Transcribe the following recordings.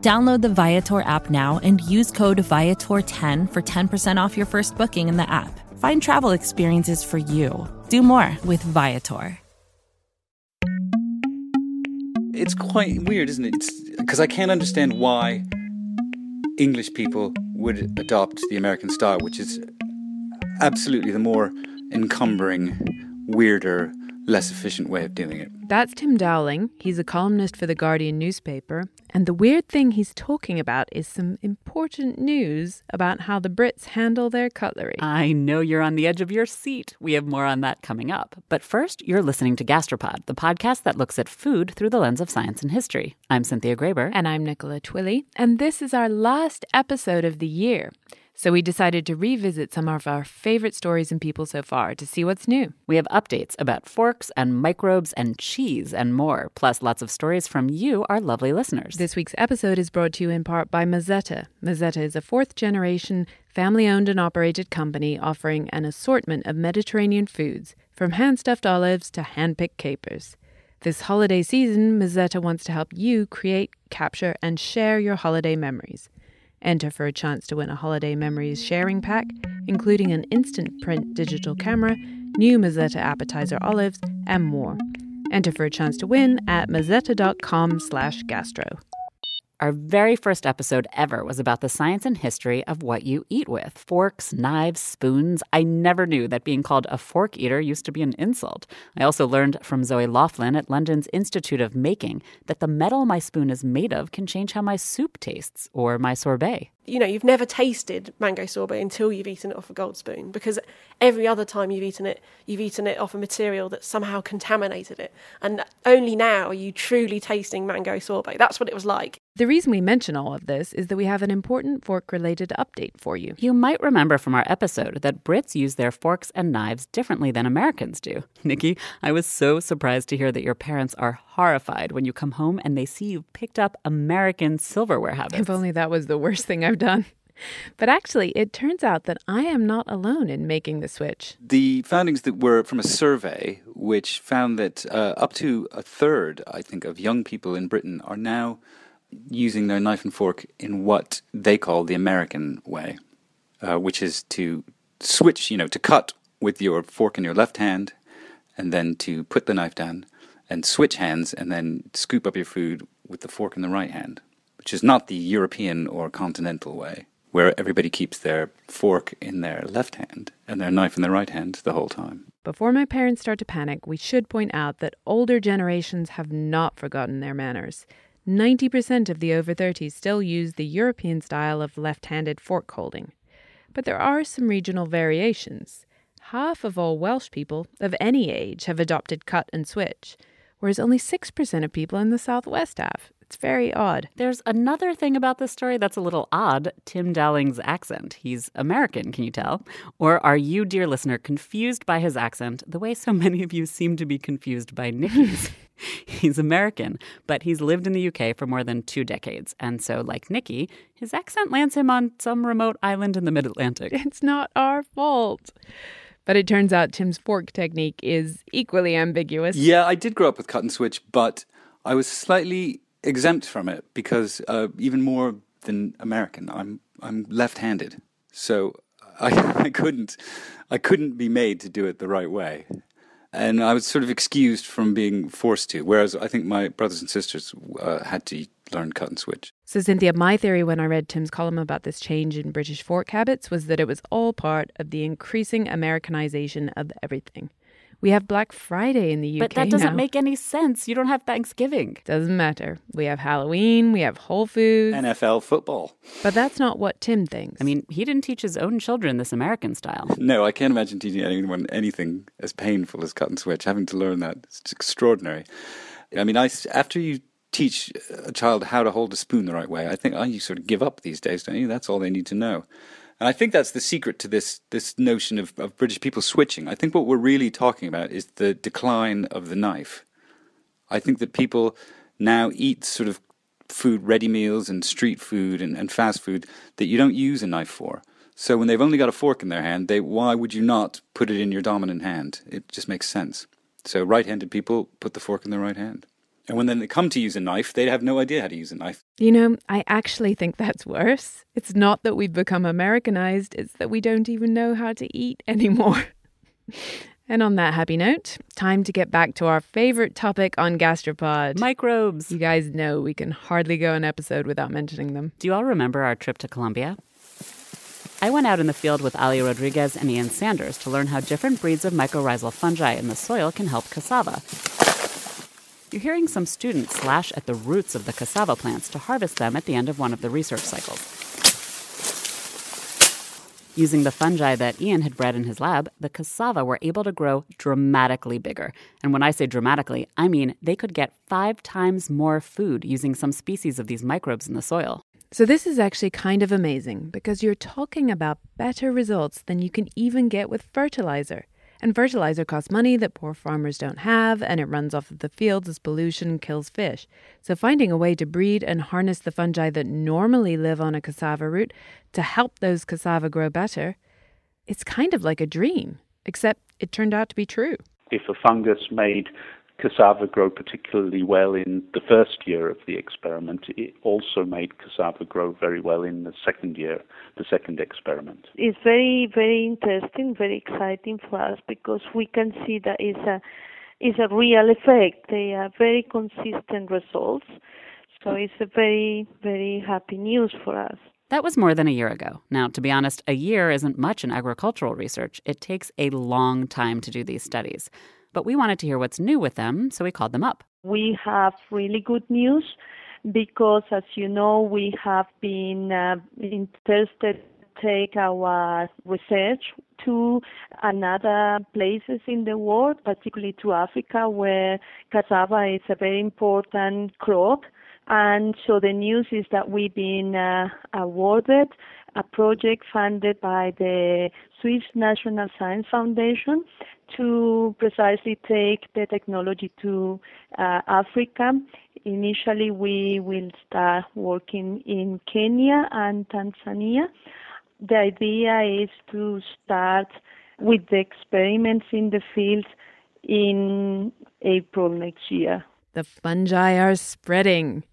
Download the Viator app now and use code Viator10 for 10% off your first booking in the app. Find travel experiences for you. Do more with Viator. It's quite weird, isn't it? Because I can't understand why English people would adopt the American style, which is absolutely the more encumbering, weirder, less efficient way of doing it. That's Tim Dowling. He's a columnist for the Guardian newspaper. And the weird thing he's talking about is some important news about how the Brits handle their cutlery. I know you're on the edge of your seat. We have more on that coming up. But first, you're listening to Gastropod, the podcast that looks at food through the lens of science and history. I'm Cynthia Graber. And I'm Nicola Twilley. And this is our last episode of the year. So we decided to revisit some of our favorite stories and people so far to see what's new. We have updates about forks and microbes and cheese and more, plus lots of stories from you, our lovely listeners. This week's episode is brought to you in part by Mezzetta. Mezzetta is a fourth generation, family owned and operated company offering an assortment of Mediterranean foods, from hand stuffed olives to hand picked capers. This holiday season, Mezzetta wants to help you create, capture, and share your holiday memories. Enter for a chance to win a holiday memories sharing pack, including an instant print digital camera, new Mezzetta appetizer olives, and more. Enter for a chance to win at mezzetta.com slash gastro. Our very first episode ever was about the science and history of what you eat with forks, knives, spoons. I never knew that being called a fork eater used to be an insult. I also learned from Zoe Laughlin at London's Institute of Making that the metal my spoon is made of can change how my soup tastes or my sorbet you know, you've never tasted mango sorbet until you've eaten it off a gold spoon because every other time you've eaten it, you've eaten it off a material that somehow contaminated it. And only now are you truly tasting mango sorbet. That's what it was like. The reason we mention all of this is that we have an important fork related update for you. You might remember from our episode that Brits use their forks and knives differently than Americans do. Nikki, I was so surprised to hear that your parents are horrified when you come home and they see you've picked up American silverware habits. If only that was the worst thing I've done. But actually, it turns out that I am not alone in making the switch. The findings that were from a survey which found that uh, up to a third, I think, of young people in Britain are now using their knife and fork in what they call the American way, uh, which is to switch, you know, to cut with your fork in your left hand and then to put the knife down and switch hands and then scoop up your food with the fork in the right hand, which is not the European or continental way, where everybody keeps their fork in their left hand and their knife in their right hand the whole time. Before my parents start to panic, we should point out that older generations have not forgotten their manners. 90% of the over 30s still use the European style of left handed fork holding. But there are some regional variations. Half of all Welsh people of any age have adopted cut and switch, whereas only 6% of people in the Southwest have. It's very odd. There's another thing about this story that's a little odd Tim Dowling's accent. He's American, can you tell? Or are you, dear listener, confused by his accent the way so many of you seem to be confused by Nikki's? he's American, but he's lived in the UK for more than two decades. And so, like Nikki, his accent lands him on some remote island in the mid Atlantic. It's not our fault. But it turns out Tim's fork technique is equally ambiguous. Yeah, I did grow up with cut and switch, but I was slightly exempt from it because uh, even more than American, I'm I'm left-handed, so I, I couldn't I couldn't be made to do it the right way, and I was sort of excused from being forced to. Whereas I think my brothers and sisters uh, had to learn cut and switch. So, Cynthia, my theory when I read Tim's column about this change in British fork habits was that it was all part of the increasing Americanization of everything. We have Black Friday in the UK. But that doesn't now. make any sense. You don't have Thanksgiving. Doesn't matter. We have Halloween, we have Whole Foods. NFL football. But that's not what Tim thinks. I mean, he didn't teach his own children this American style. No, I can't imagine teaching anyone anything as painful as cut and switch. Having to learn that it's extraordinary. I mean, I after you teach a child how to hold a spoon the right way, I think oh, you sort of give up these days, don't you? That's all they need to know. And I think that's the secret to this this notion of, of British people switching. I think what we're really talking about is the decline of the knife. I think that people now eat sort of food, ready meals, and street food and, and fast food that you don't use a knife for. So when they've only got a fork in their hand, they why would you not put it in your dominant hand? It just makes sense. So right-handed people put the fork in their right hand. And when then they come to use a knife, they'd have no idea how to use a knife. You know, I actually think that's worse. It's not that we've become Americanized, it's that we don't even know how to eat anymore. and on that happy note, time to get back to our favorite topic on Gastropod microbes. You guys know we can hardly go an episode without mentioning them. Do you all remember our trip to Colombia? I went out in the field with Alia Rodriguez and Ian Sanders to learn how different breeds of mycorrhizal fungi in the soil can help cassava. You're hearing some students slash at the roots of the cassava plants to harvest them at the end of one of the research cycles. Using the fungi that Ian had bred in his lab, the cassava were able to grow dramatically bigger. And when I say dramatically, I mean they could get five times more food using some species of these microbes in the soil. So, this is actually kind of amazing because you're talking about better results than you can even get with fertilizer. And fertilizer costs money that poor farmers don't have, and it runs off of the fields as pollution kills fish. So, finding a way to breed and harness the fungi that normally live on a cassava root to help those cassava grow better, it's kind of like a dream, except it turned out to be true. If a fungus made cassava grow particularly well in the first year of the experiment. It also made cassava grow very well in the second year, the second experiment. It's very, very interesting, very exciting for us because we can see that it's a, it's a real effect. They are very consistent results. So it's a very, very happy news for us. That was more than a year ago. Now, to be honest, a year isn't much in agricultural research. It takes a long time to do these studies but we wanted to hear what's new with them, so we called them up. We have really good news because, as you know, we have been uh, interested to take our research to another places in the world, particularly to Africa, where cassava is a very important crop. And so the news is that we've been uh, awarded a project funded by the Swiss National Science Foundation to precisely take the technology to uh, Africa. Initially, we will start working in Kenya and Tanzania. The idea is to start with the experiments in the field in April next year. The fungi are spreading.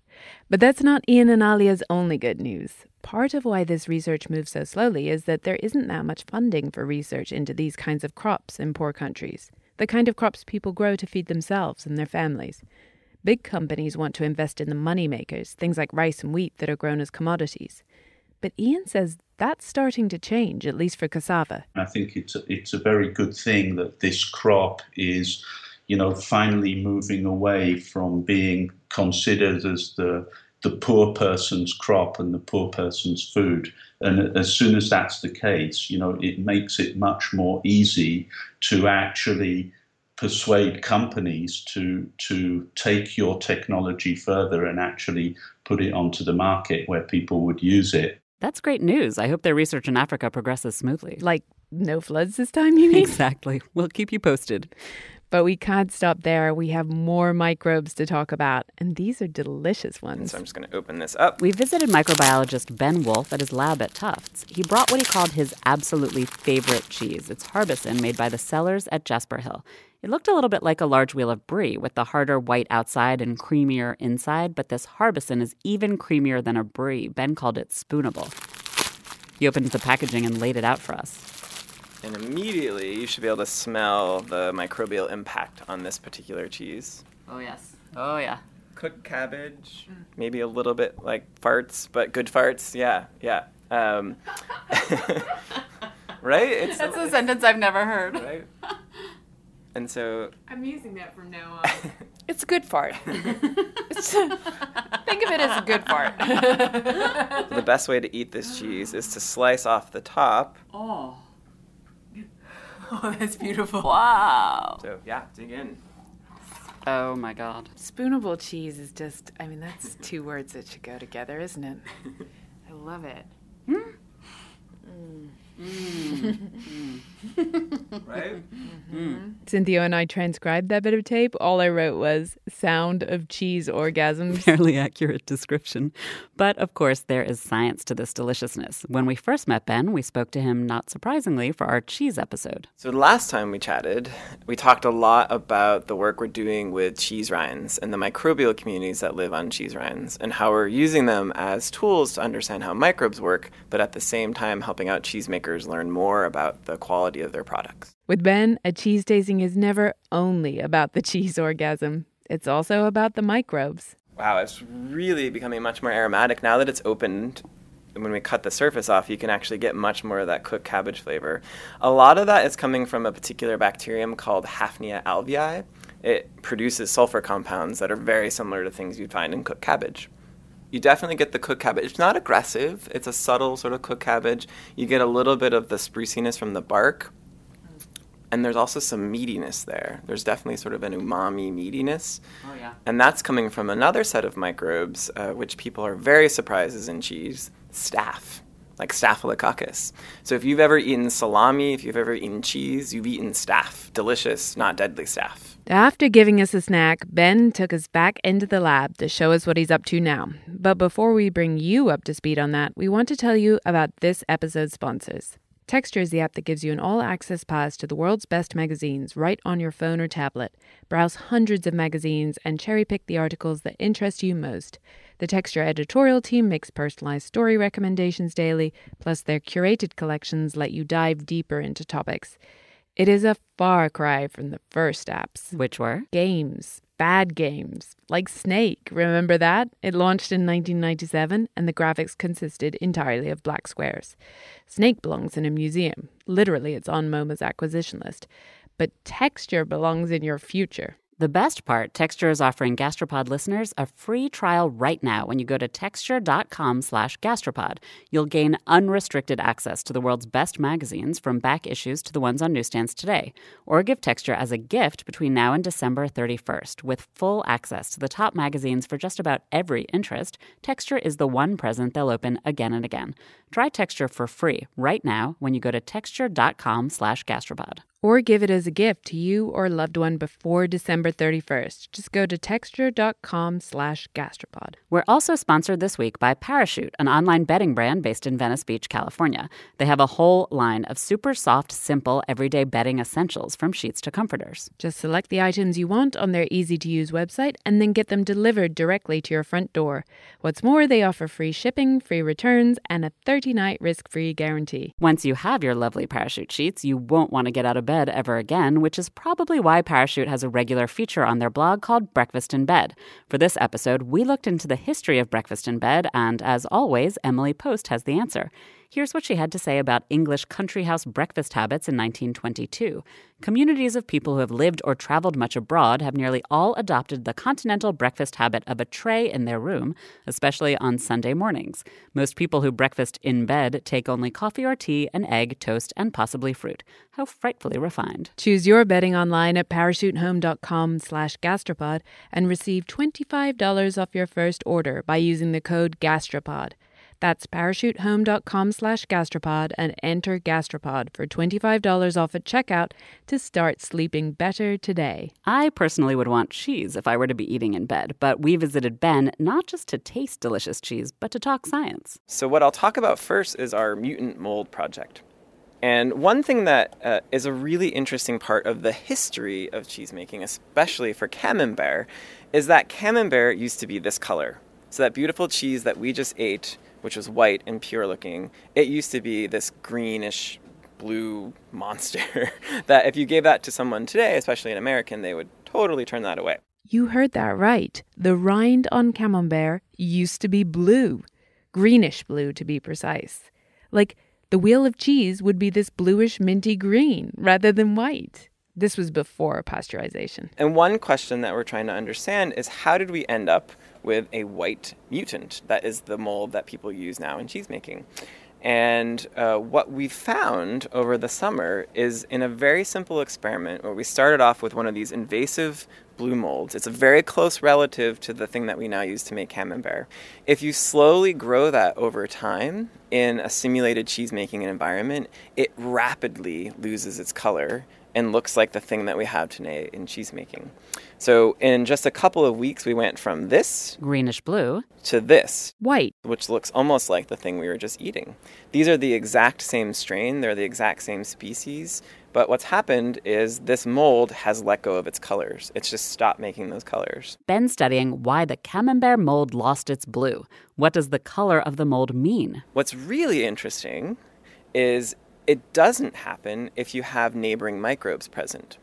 But that's not Ian and Alia's only good news. Part of why this research moves so slowly is that there isn't that much funding for research into these kinds of crops in poor countries, the kind of crops people grow to feed themselves and their families. Big companies want to invest in the money makers, things like rice and wheat that are grown as commodities. But Ian says that's starting to change, at least for cassava. I think it's a, it's a very good thing that this crop is, you know, finally moving away from being considered as the the poor person's crop and the poor person's food. And as soon as that's the case, you know, it makes it much more easy to actually persuade companies to to take your technology further and actually put it onto the market where people would use it. That's great news. I hope their research in Africa progresses smoothly. Like no floods this time, you mean? Exactly. We'll keep you posted. But we can't stop there. We have more microbes to talk about, and these are delicious ones. So I'm just going to open this up. We visited microbiologist Ben Wolfe at his lab at Tufts. He brought what he called his absolutely favorite cheese. It's Harbison, made by the Cellars at Jasper Hill. It looked a little bit like a large wheel of brie, with the harder white outside and creamier inside, but this Harbison is even creamier than a brie. Ben called it spoonable. He opened the packaging and laid it out for us. And immediately you should be able to smell the microbial impact on this particular cheese. Oh, yes. Oh, yeah. Cooked cabbage, maybe a little bit like farts, but good farts. Yeah, yeah. Um, right? It's That's a sentence I've never heard. right. And so I'm using that from now on. it's a good fart. It's- think of it as a good fart. the best way to eat this cheese is to slice off the top. oh. Oh, that's beautiful. Wow. So yeah, dig in. Oh, my God. Spoonable cheese is just, I mean, that's two words that should go together, isn't it? I love it. Hmm? Mm. Mm. Right? Mm. Mm-hmm. Mm. Cynthia and I transcribed that bit of tape. All I wrote was sound of cheese orgasms. Fairly accurate description. But of course, there is science to this deliciousness. When we first met Ben, we spoke to him, not surprisingly, for our cheese episode. So the last time we chatted, we talked a lot about the work we're doing with cheese rinds and the microbial communities that live on cheese rinds and how we're using them as tools to understand how microbes work, but at the same time helping out cheesemakers learn more about the quality of their products. With Ben, a cheese tasting is never only about the cheese orgasm, it's also about the microbes. Wow, it's really becoming much more aromatic now that it's opened. When we cut the surface off, you can actually get much more of that cooked cabbage flavor. A lot of that is coming from a particular bacterium called Hafnia alvei. It produces sulfur compounds that are very similar to things you'd find in cooked cabbage. You definitely get the cooked cabbage. It's not aggressive, it's a subtle sort of cooked cabbage. You get a little bit of the spruciness from the bark, and there's also some meatiness there. There's definitely sort of an umami meatiness. Oh, yeah. And that's coming from another set of microbes, uh, which people are very surprised is in cheese staph, like Staphylococcus. So if you've ever eaten salami, if you've ever eaten cheese, you've eaten staph. Delicious, not deadly staph. After giving us a snack, Ben took us back into the lab to show us what he's up to now. But before we bring you up to speed on that, we want to tell you about this episode's sponsors. Texture is the app that gives you an all access pass to the world's best magazines right on your phone or tablet. Browse hundreds of magazines and cherry pick the articles that interest you most. The Texture editorial team makes personalized story recommendations daily, plus their curated collections let you dive deeper into topics. It is a far cry from the first apps. Which were? Games, bad games, like Snake. Remember that? It launched in 1997 and the graphics consisted entirely of black squares. Snake belongs in a museum. Literally, it's on MoMA's acquisition list. But texture belongs in your future. The best part, Texture is offering Gastropod listeners a free trial right now when you go to texture.com slash gastropod. You'll gain unrestricted access to the world's best magazines from back issues to the ones on newsstands today. Or give Texture as a gift between now and December 31st. With full access to the top magazines for just about every interest, Texture is the one present they'll open again and again. Try Texture for free right now when you go to texture.com slash gastropod. Or give it as a gift to you or a loved one before December 31st. Just go to texture.com slash gastropod. We're also sponsored this week by Parachute, an online bedding brand based in Venice Beach, California. They have a whole line of super soft, simple, everyday bedding essentials from sheets to comforters. Just select the items you want on their easy to use website and then get them delivered directly to your front door. What's more, they offer free shipping, free returns, and a 30 night risk free guarantee. Once you have your lovely Parachute sheets, you won't want to get out of bed ever again, which is probably why Parachute has a regular feature on their blog called Breakfast in Bed. For this episode, we looked into the history of breakfast in bed, and as always, Emily Post has the answer. Here's what she had to say about English country house breakfast habits in 1922. Communities of people who have lived or traveled much abroad have nearly all adopted the continental breakfast habit of a tray in their room, especially on Sunday mornings. Most people who breakfast in bed take only coffee or tea, an egg, toast, and possibly fruit. How frightfully refined. Choose your bedding online at parachutehome.com slash gastropod and receive $25 off your first order by using the code gastropod. That's parachutehome.com slash gastropod and enter gastropod for $25 off at checkout to start sleeping better today. I personally would want cheese if I were to be eating in bed, but we visited Ben not just to taste delicious cheese, but to talk science. So, what I'll talk about first is our mutant mold project. And one thing that uh, is a really interesting part of the history of cheesemaking, especially for camembert, is that camembert used to be this color. So, that beautiful cheese that we just ate which was white and pure looking, it used to be this greenish blue monster that if you gave that to someone today, especially an American, they would totally turn that away. You heard that right. The rind on camembert used to be blue, greenish blue to be precise. Like the wheel of cheese would be this bluish minty green rather than white. This was before pasteurization. And one question that we're trying to understand is how did we end up with a white mutant that is the mold that people use now in cheese making? And uh, what we found over the summer is in a very simple experiment where we started off with one of these invasive blue molds. It's a very close relative to the thing that we now use to make camembert. If you slowly grow that over time in a simulated cheese making environment, it rapidly loses its color and looks like the thing that we have today in cheese making. So, in just a couple of weeks, we went from this greenish blue to this white, which looks almost like the thing we were just eating. These are the exact same strain, they're the exact same species, but what's happened is this mold has let go of its colors. It's just stopped making those colors. Ben's studying why the camembert mold lost its blue. What does the color of the mold mean? What's really interesting is it doesn't happen if you have neighboring microbes present.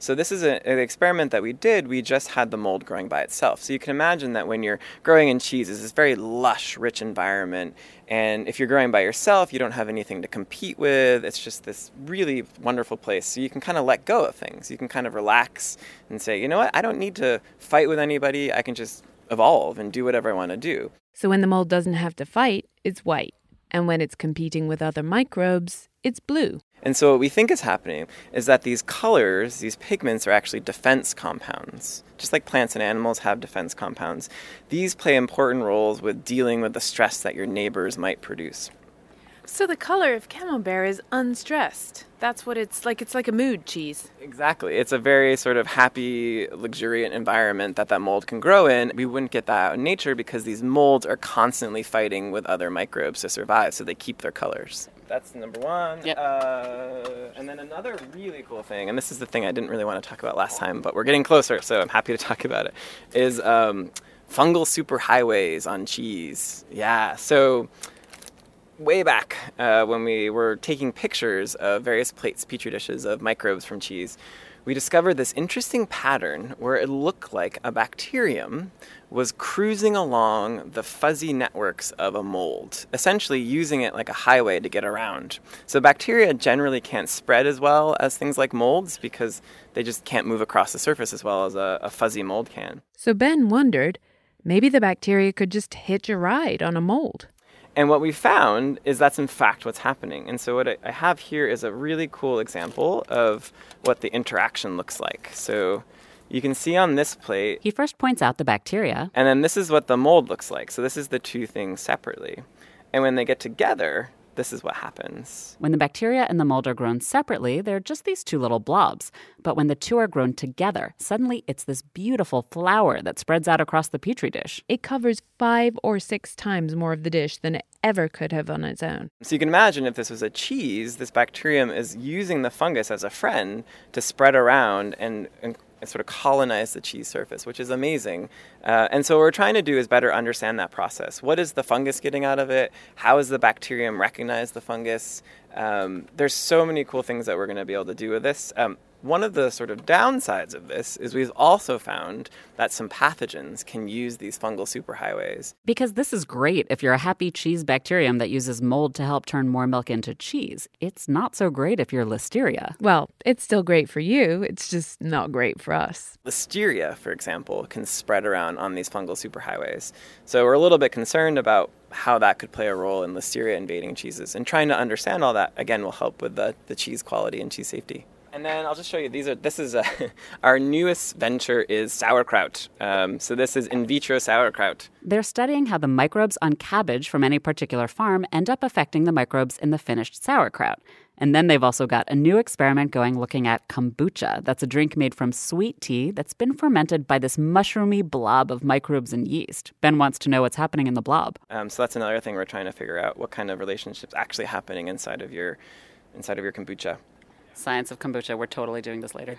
So this is a, an experiment that we did. We just had the mold growing by itself. So you can imagine that when you're growing in cheese, it's this very lush, rich environment. And if you're growing by yourself, you don't have anything to compete with. It's just this really wonderful place. So you can kind of let go of things. You can kind of relax and say, you know what? I don't need to fight with anybody. I can just evolve and do whatever I want to do. So when the mold doesn't have to fight, it's white. And when it's competing with other microbes, it's blue. And so, what we think is happening is that these colors, these pigments, are actually defense compounds. Just like plants and animals have defense compounds, these play important roles with dealing with the stress that your neighbors might produce. So, the color of camembert is unstressed. That's what it's like. It's like a mood cheese. Exactly. It's a very sort of happy, luxuriant environment that that mold can grow in. We wouldn't get that out in nature because these molds are constantly fighting with other microbes to survive, so they keep their colors that's number one. Yep. Uh, and then another really cool thing, and this is the thing I didn't really want to talk about last time, but we're getting closer, so I'm happy to talk about it, is um, fungal superhighways on cheese. Yeah, so way back uh, when we were taking pictures of various plates, petri dishes of microbes from cheese, we discovered this interesting pattern where it looked like a bacterium was cruising along the fuzzy networks of a mold, essentially using it like a highway to get around. So, bacteria generally can't spread as well as things like molds because they just can't move across the surface as well as a, a fuzzy mold can. So, Ben wondered maybe the bacteria could just hitch a ride on a mold. And what we found is that's in fact what's happening. And so, what I have here is a really cool example of what the interaction looks like. So, you can see on this plate. He first points out the bacteria. And then this is what the mold looks like. So this is the two things separately. And when they get together, this is what happens. When the bacteria and the mold are grown separately, they're just these two little blobs. But when the two are grown together, suddenly it's this beautiful flower that spreads out across the petri dish. It covers five or six times more of the dish than it ever could have on its own. So you can imagine if this was a cheese, this bacterium is using the fungus as a friend to spread around and, and sort of colonize the cheese surface, which is amazing. Uh, and so what we're trying to do is better understand that process. What is the fungus getting out of it? How is the bacterium recognize the fungus? Um, there's so many cool things that we're going to be able to do with this. Um, one of the sort of downsides of this is we've also found that some pathogens can use these fungal superhighways. Because this is great if you're a happy cheese bacterium that uses mold to help turn more milk into cheese. It's not so great if you're Listeria. Well, it's still great for you, it's just not great for us. Listeria, for example, can spread around on these fungal superhighways. So we're a little bit concerned about how that could play a role in Listeria invading cheeses. And trying to understand all that, again, will help with the, the cheese quality and cheese safety. And then I'll just show you. These are. This is a, our newest venture is sauerkraut. Um, so this is in vitro sauerkraut. They're studying how the microbes on cabbage from any particular farm end up affecting the microbes in the finished sauerkraut. And then they've also got a new experiment going looking at kombucha. That's a drink made from sweet tea that's been fermented by this mushroomy blob of microbes and yeast. Ben wants to know what's happening in the blob. Um, so that's another thing we're trying to figure out: what kind of relationships actually happening inside of your inside of your kombucha. Science of kombucha. We're totally doing this later.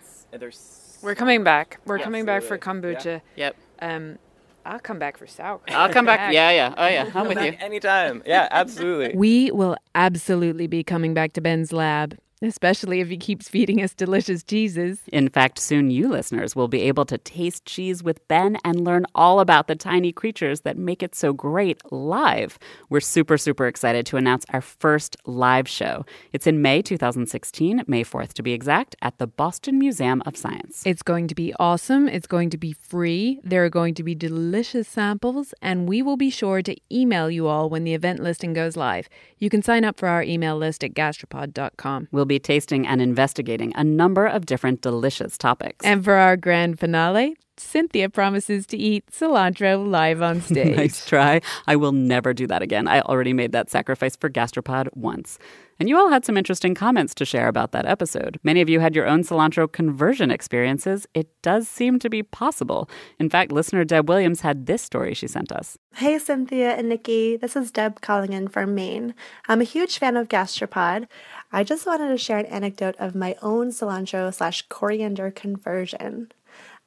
We're coming back. We're coming back for kombucha. Yeah. Yep. Um, I'll come back for sauerkraut. I'll come back. Yeah, yeah. Oh, yeah. I'm with you. Anytime. Yeah, absolutely. We will absolutely be coming back to Ben's lab especially if he keeps feeding us delicious cheeses. In fact, soon you listeners will be able to taste cheese with Ben and learn all about the tiny creatures that make it so great live. We're super, super excited to announce our first live show. It's in May 2016, May 4th to be exact, at the Boston Museum of Science. It's going to be awesome. It's going to be free. There are going to be delicious samples, and we will be sure to email you all when the event listing goes live. You can sign up for our email list at gastropod.com. We'll be tasting and investigating a number of different delicious topics. And for our grand finale, Cynthia promises to eat cilantro live on stage. nice try. I will never do that again. I already made that sacrifice for Gastropod once. And you all had some interesting comments to share about that episode. Many of you had your own cilantro conversion experiences. It does seem to be possible. In fact, listener Deb Williams had this story she sent us. Hey, Cynthia and Nikki. This is Deb calling in from Maine. I'm a huge fan of Gastropod. I just wanted to share an anecdote of my own cilantro slash coriander conversion.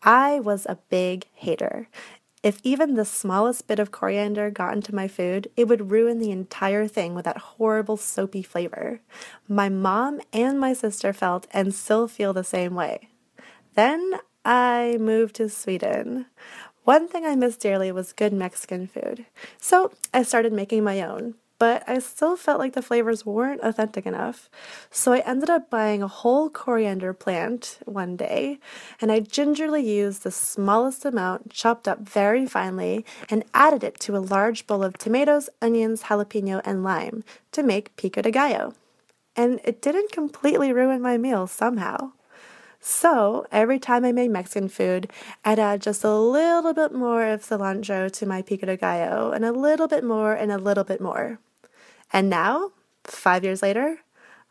I was a big hater. If even the smallest bit of coriander got into my food, it would ruin the entire thing with that horrible soapy flavor. My mom and my sister felt and still feel the same way. Then I moved to Sweden. One thing I missed dearly was good Mexican food. So I started making my own but I still felt like the flavors weren't authentic enough. So I ended up buying a whole coriander plant one day, and I gingerly used the smallest amount, chopped up very finely, and added it to a large bowl of tomatoes, onions, jalapeno, and lime to make pico de gallo. And it didn't completely ruin my meal somehow. So every time I made Mexican food, I'd add just a little bit more of cilantro to my pico de gallo, and a little bit more, and a little bit more. And now, five years later,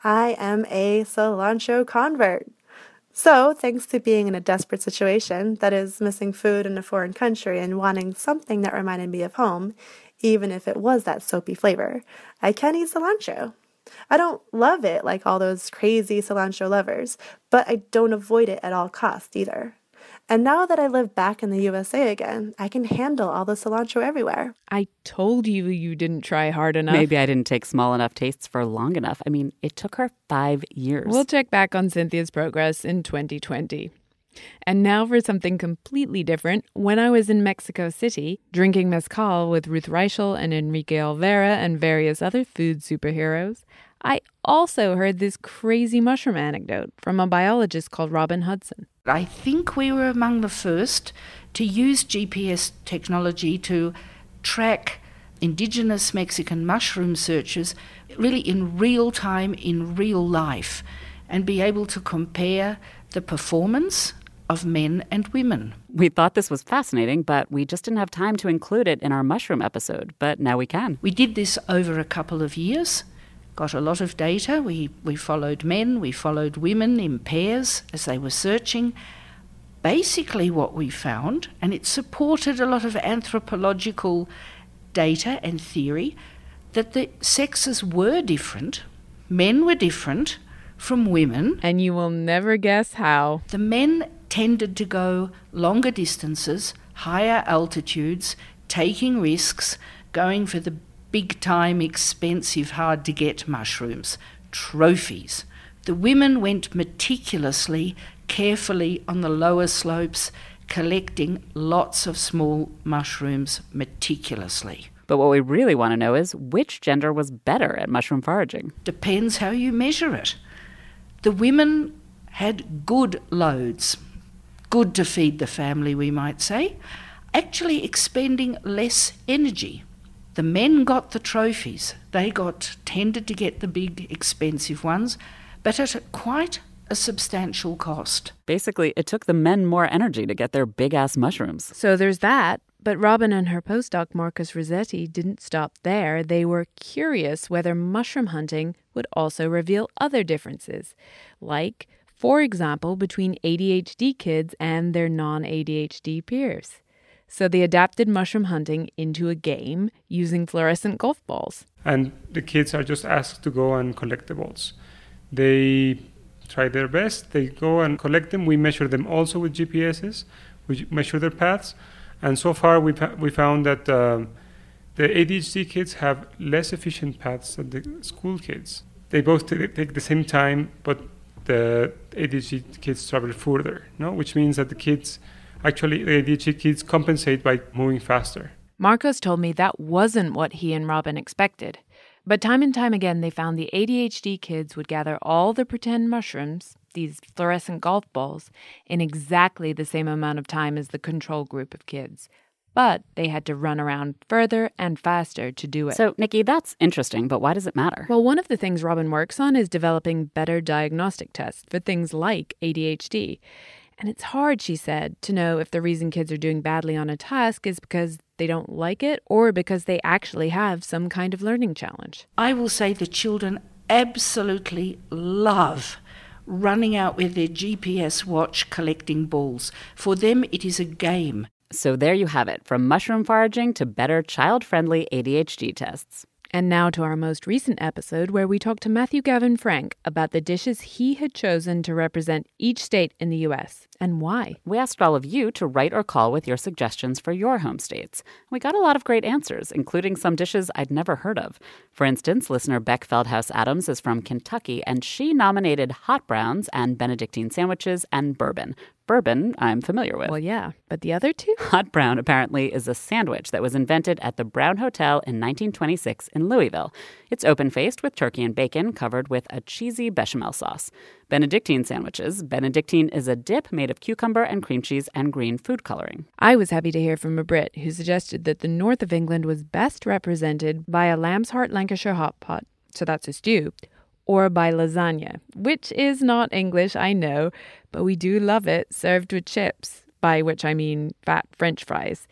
I am a cilantro convert. So, thanks to being in a desperate situation, that is, missing food in a foreign country and wanting something that reminded me of home, even if it was that soapy flavor, I can eat cilantro. I don't love it like all those crazy cilantro lovers, but I don't avoid it at all costs either. And now that I live back in the USA again, I can handle all the cilantro everywhere. I told you you didn't try hard enough. Maybe I didn't take small enough tastes for long enough. I mean, it took her five years. We'll check back on Cynthia's progress in 2020. And now for something completely different. When I was in Mexico City, drinking mezcal with Ruth Reichl and Enrique Olvera and various other food superheroes, I also heard this crazy mushroom anecdote from a biologist called Robyn Hudson. I think we were among the first to use GPS technology to track indigenous Mexican mushroom searches really in real time, in real life, and be able to compare the performance of men and women. We thought this was fascinating, but we just didn't have time to include it in our mushroom episode, but now we can. We did this over a couple of years got a lot of data. We, we followed men, we followed women in pairs as they were searching. Basically, what we found, and it supported a lot of anthropological data and theory, that the sexes were different. Men were different from women. And you will never guess how. The men tended to go longer distances, higher altitudes, taking risks, going for the big time, expensive, hard to get mushrooms, trophies. The women went meticulously, carefully on the lower slopes, collecting lots of small mushrooms meticulously. But what we really want to know is which gender was better at mushroom foraging? Depends how you measure it. The women had good loads, good to feed the family, we might say, actually expending less energy. The men got the trophies. They got tended to get the big expensive ones, but at quite a substantial cost. Basically, it took the men more energy to get their big ass mushrooms. So there's that. But Robyn and her postdoc Marcos Rosetti didn't stop there. They were curious whether mushroom hunting would also reveal other differences, like, for example, between ADHD kids and their non ADHD peers. So they adapted mushroom hunting into a game using fluorescent golf balls. And the kids are just asked to go and collect the balls. They try their best, they go and collect them. We measure them also with GPSs, we measure their paths, And so far, we, we found that um, the ADHD kids have less efficient paths than the school kids. They both t- take the same time, but the ADHD kids travel further, no? which means that the kids, actually, uh, the ADHD kids compensate by moving faster. Marcos told me that wasn't what he and Robyn expected. But time and time again, they found the ADHD kids would gather all the pretend mushrooms, these fluorescent golf balls, in exactly the same amount of time as the control group of kids. But they had to run around further and faster to do it. So, Nikki, that's interesting, but why does it matter? Well, one of the things Robyn works on is developing better diagnostic tests for things like ADHD. And it's hard, she said, to know if the reason kids are doing badly on a task is because they don't like it or because they actually have some kind of learning challenge. I will say the children absolutely love running out with their GPS watch collecting balls. For them, it is a game. So there you have it from mushroom foraging to better child friendly ADHD tests. And now to our most recent episode, where we talked to Matthew Gavin Frank about the dishes he had chosen to represent each state in the U.S. and why. We asked all of you to write or call with your suggestions for your home states. We got a lot of great answers, including some dishes I'd never heard of. For instance, listener Beck Feldhouse Adams is from Kentucky, and she nominated hot browns and Benedictine sandwiches and bourbon bourbon I'm familiar with. Well, yeah, but the other two? Hot brown apparently is a sandwich that was invented at the Brown Hotel in 1926 in Louisville. It's open faced with turkey and bacon covered with a cheesy bechamel sauce. Benedictine sandwiches. Benedictine is a dip made of cucumber and cream cheese and green food coloring. I was happy to hear from a Brit who suggested that the north of England was best represented by a lamb's heart Lancashire hot pot. So that's a stew or by lasagna, which is not English, I know, but we do love it served with chips, by which I mean fat French fries.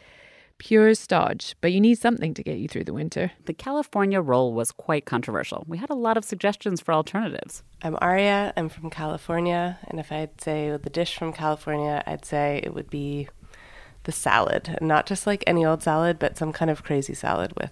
Pure stodge, but you need something to get you through the winter. The California roll was quite controversial. We had a lot of suggestions for alternatives. I'm Aria. I'm from California, and if I'd say the dish from California, I'd say it would be the salad, not just like any old salad, but some kind of crazy salad with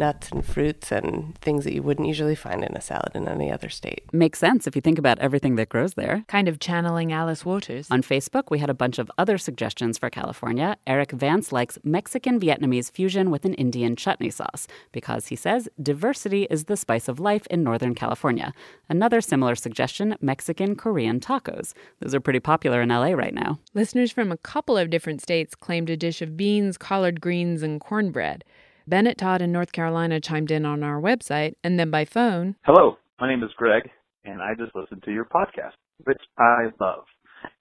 nuts and fruits and things that you wouldn't usually find in a salad in any other state. Makes sense if you think about everything that grows there. Kind of channeling Alice Waters. On Facebook, we had a bunch of other suggestions for California. Eric Vance likes Mexican Vietnamese fusion with an Indian chutney sauce because he says diversity is the spice of life in Northern California. Another similar suggestion Mexican Korean tacos. Those are pretty popular in LA right now. Listeners from a couple of different states claimed a dish of beans, collard greens, and cornbread. Bennett Todd in North Carolina chimed in on our website and then by phone. Hello, my name is Greg, and I just listened to your podcast, which I love.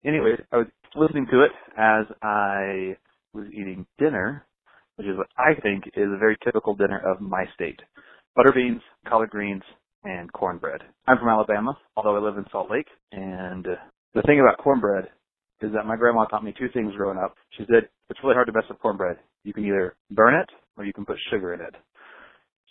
Anyways, I was listening to it as I was eating dinner, which is what I think is a very typical dinner of my state. Butter beans, collard greens, and cornbread. I'm from Alabama, although I live in Salt Lake, and the thing about cornbread is that my grandma taught me two things growing up. She said, it's really hard to mess with cornbread. You can either burn it or you can put sugar in it.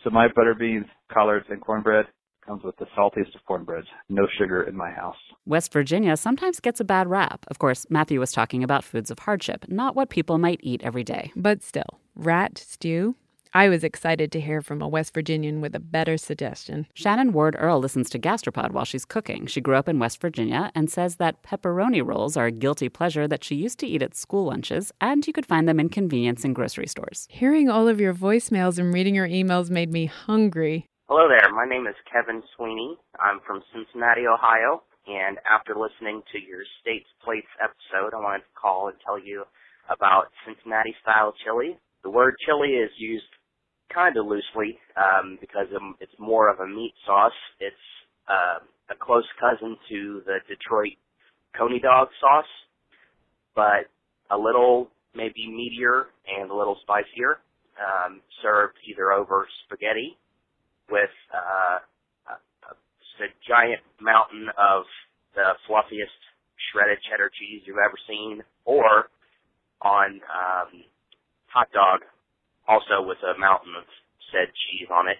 So my butter beans, collards, and cornbread comes with the saltiest of cornbreads. No sugar in my house. West Virginia sometimes gets a bad rap. Of course, Matthew was talking about foods of hardship, not what people might eat every day. But still, rat stew, I was excited to hear from a West Virginian with a better suggestion. Shannon Ward Earl listens to Gastropod while she's cooking. She grew up in West Virginia and says that pepperoni rolls are a guilty pleasure that she used to eat at school lunches, and you could find them in convenience and grocery stores. Hearing all of your voicemails and reading your emails made me hungry. Hello there. My name is Kevin Sweeney. I'm from Cincinnati, Ohio. And after listening to your States Plates episode, I wanted to call and tell you about Cincinnati style chili. The word chili is used kind of loosely um, because it's more of a meat sauce. It's uh, a close cousin to the Detroit Coney dog sauce, but a little maybe meatier and a little spicier. Um, served either over spaghetti with uh, a, a giant mountain of the fluffiest shredded cheddar cheese you've ever seen, or on um, hot dog also with a mountain of said cheese on it.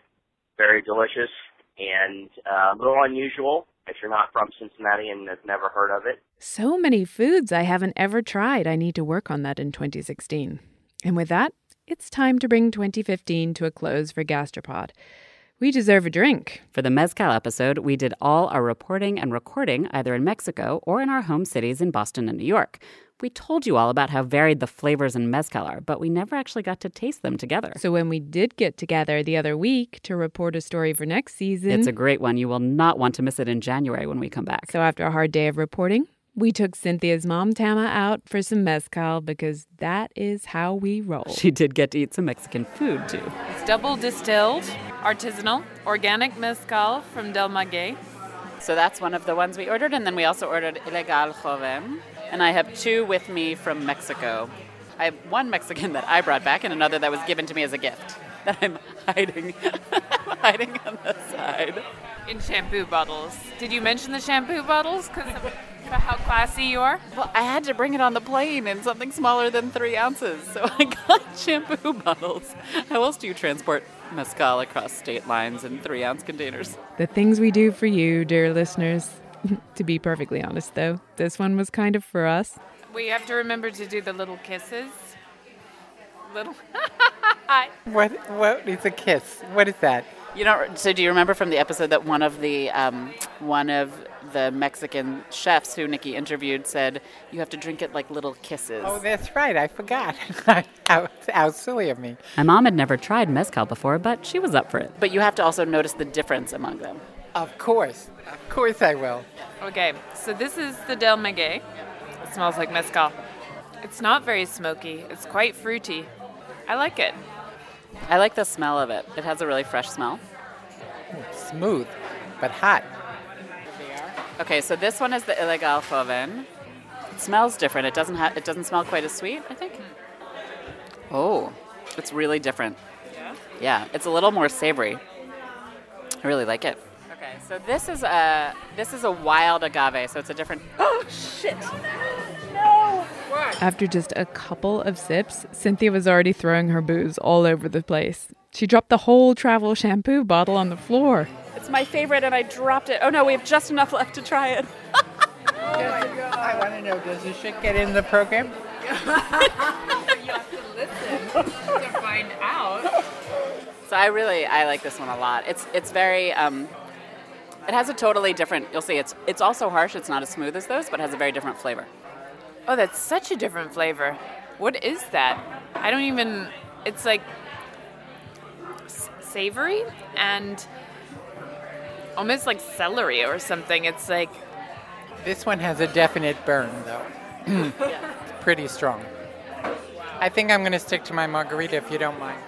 Very delicious and uh, a little unusual if you're not from Cincinnati and have never heard of it. So many foods I haven't ever tried. I need to work on that in 2016. And with that, it's time to bring 2015 to a close for Gastropod. We deserve a drink. For the Mezcal episode, we did all our reporting and recording either in Mexico or in our home cities in Boston and New York. We told you all about how varied the flavors in Mezcal are, but we never actually got to taste them together. So when we did get together the other week to report a story for next season, It's a great one. You will not want to miss it in January when we come back. So after a hard day of reporting, we took Cynthia's mom Tama out for some mezcal because that is how we roll. She did get to eat some Mexican food too. It's double distilled, artisanal, organic mezcal from Del Maguey. So that's one of the ones we ordered, and then we also ordered Ilegal Joven. And I have two with me from Mexico. I have one Mexican that I brought back, and another that was given to me as a gift that I'm hiding, hiding on the side. In shampoo bottles. Did you mention the shampoo bottles? Because of how classy you are? Well, I had to bring it on the plane in something smaller than three ounces, so I got shampoo bottles. How else do you transport mezcal across state lines in three ounce containers? The things we do for you, dear listeners. to be perfectly honest, though, this one was kind of for us. We have to remember to do the little kisses. Little. What what is a kiss? What is that? You know, so do you remember from the episode that one of the um, one of the Mexican chefs who Nikki interviewed said you have to drink it like little kisses. Oh, that's right. I forgot. how, how silly of me. My mom had never tried mezcal before, but she was up for it. But you have to also notice the difference among them. Of course. Of course I will. Okay, so this is the Del Maguey. It smells like mezcal. It's not very smoky. It's quite fruity. I like it. I like the smell of it. It has a really fresh smell. Smooth, but hot. Okay, so this one is the Ilegal Joven. It smells different. It doesn't have. It doesn't smell quite as sweet. I think. Oh, it's really different. Yeah. Yeah, it's a little more savory. I really like it. Okay, so this is a this is a wild agave. So it's a different. Oh shit! Oh, no. What? After just a couple of sips, Cynthia was already throwing her booze all over the place. She dropped the whole travel shampoo bottle on the floor. It's my favorite, and I dropped it. Oh no, we have just enough left to try it. oh I want to know, does this shit get in the program? you have to listen to find out. So I really I like this one a lot. It's it's very um, it has a totally different. You'll see it's it's also harsh. It's not as smooth as those, but has a very different flavor. Oh, that's such a different flavor. What is that? I don't even. It's like s- savory and almost like celery or something. It's like This one has a definite burn, though. It's pretty strong. I think I'm going to stick to my margarita if you don't mind.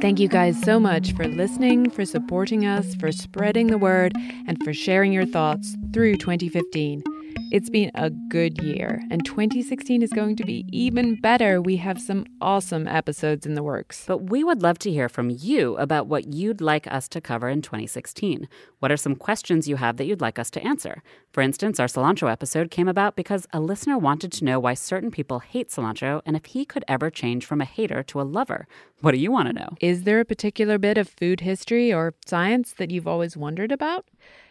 Thank you guys so much for listening, for supporting us, for spreading the word, and for sharing your thoughts through 2015. It's been a good year, and 2016 is going to be even better. We have some awesome episodes in the works. But we would love to hear from you about what you'd like us to cover in 2016. What are some questions you have that you'd like us to answer? For instance, our cilantro episode came about because a listener wanted to know why certain people hate cilantro and if he could ever change from a hater to a lover. What do you want to know? Is there a particular bit of food history or science that you've always wondered about?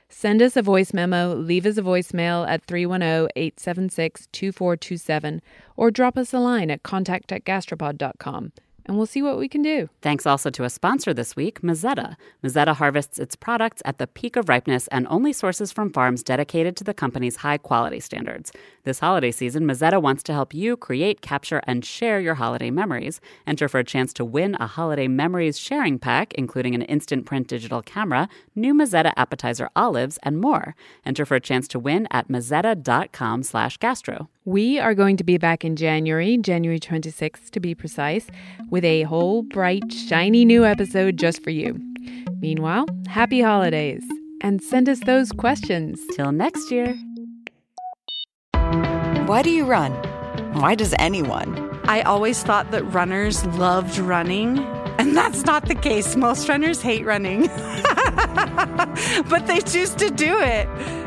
Send us a voice memo, leave us a voicemail at 310 876 2427, or drop us a line at contact at gastropod.com, and we'll see what we can do. Thanks also to a sponsor this week, Mezzetta. Mezzetta harvests its products at the peak of ripeness and only sources from farms dedicated to the company's high quality standards. This holiday season, Mezzetta wants to help you create, capture, and share your holiday memories. Enter for a chance to win a holiday memories sharing pack, including an instant print digital camera, new Mezzetta appetizer olives, and more. Enter for a chance to win at mezzetta.com slash gastro. We are going to be back in January, January 26th to be precise, with a whole bright, shiny new episode just for you. Meanwhile, happy holidays and send us those questions. Till next year. Why do you run? Why does anyone? I always thought that runners loved running, and that's not the case. Most runners hate running, but they choose to do it.